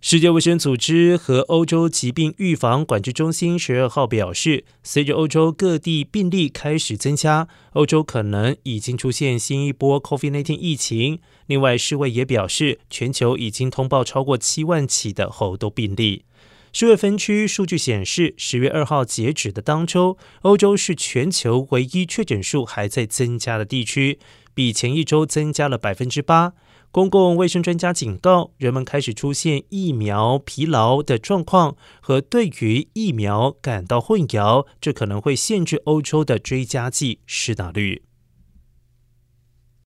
世界卫生组织和欧洲疾病预防管制中心十二号表示，随着欧洲各地病例开始增加，欧洲可能已经出现新一波 COVID-19 疫情。另外，世卫也表示，全球已经通报超过七万起的猴痘病例。世卫分区数据显示，十月二号截止的当周，欧洲是全球唯一确诊数还在增加的地区，比前一周增加了百分之八。公共卫生专家警告，人们开始出现疫苗疲劳的状况，和对于疫苗感到混淆，这可能会限制欧洲的追加剂施打率。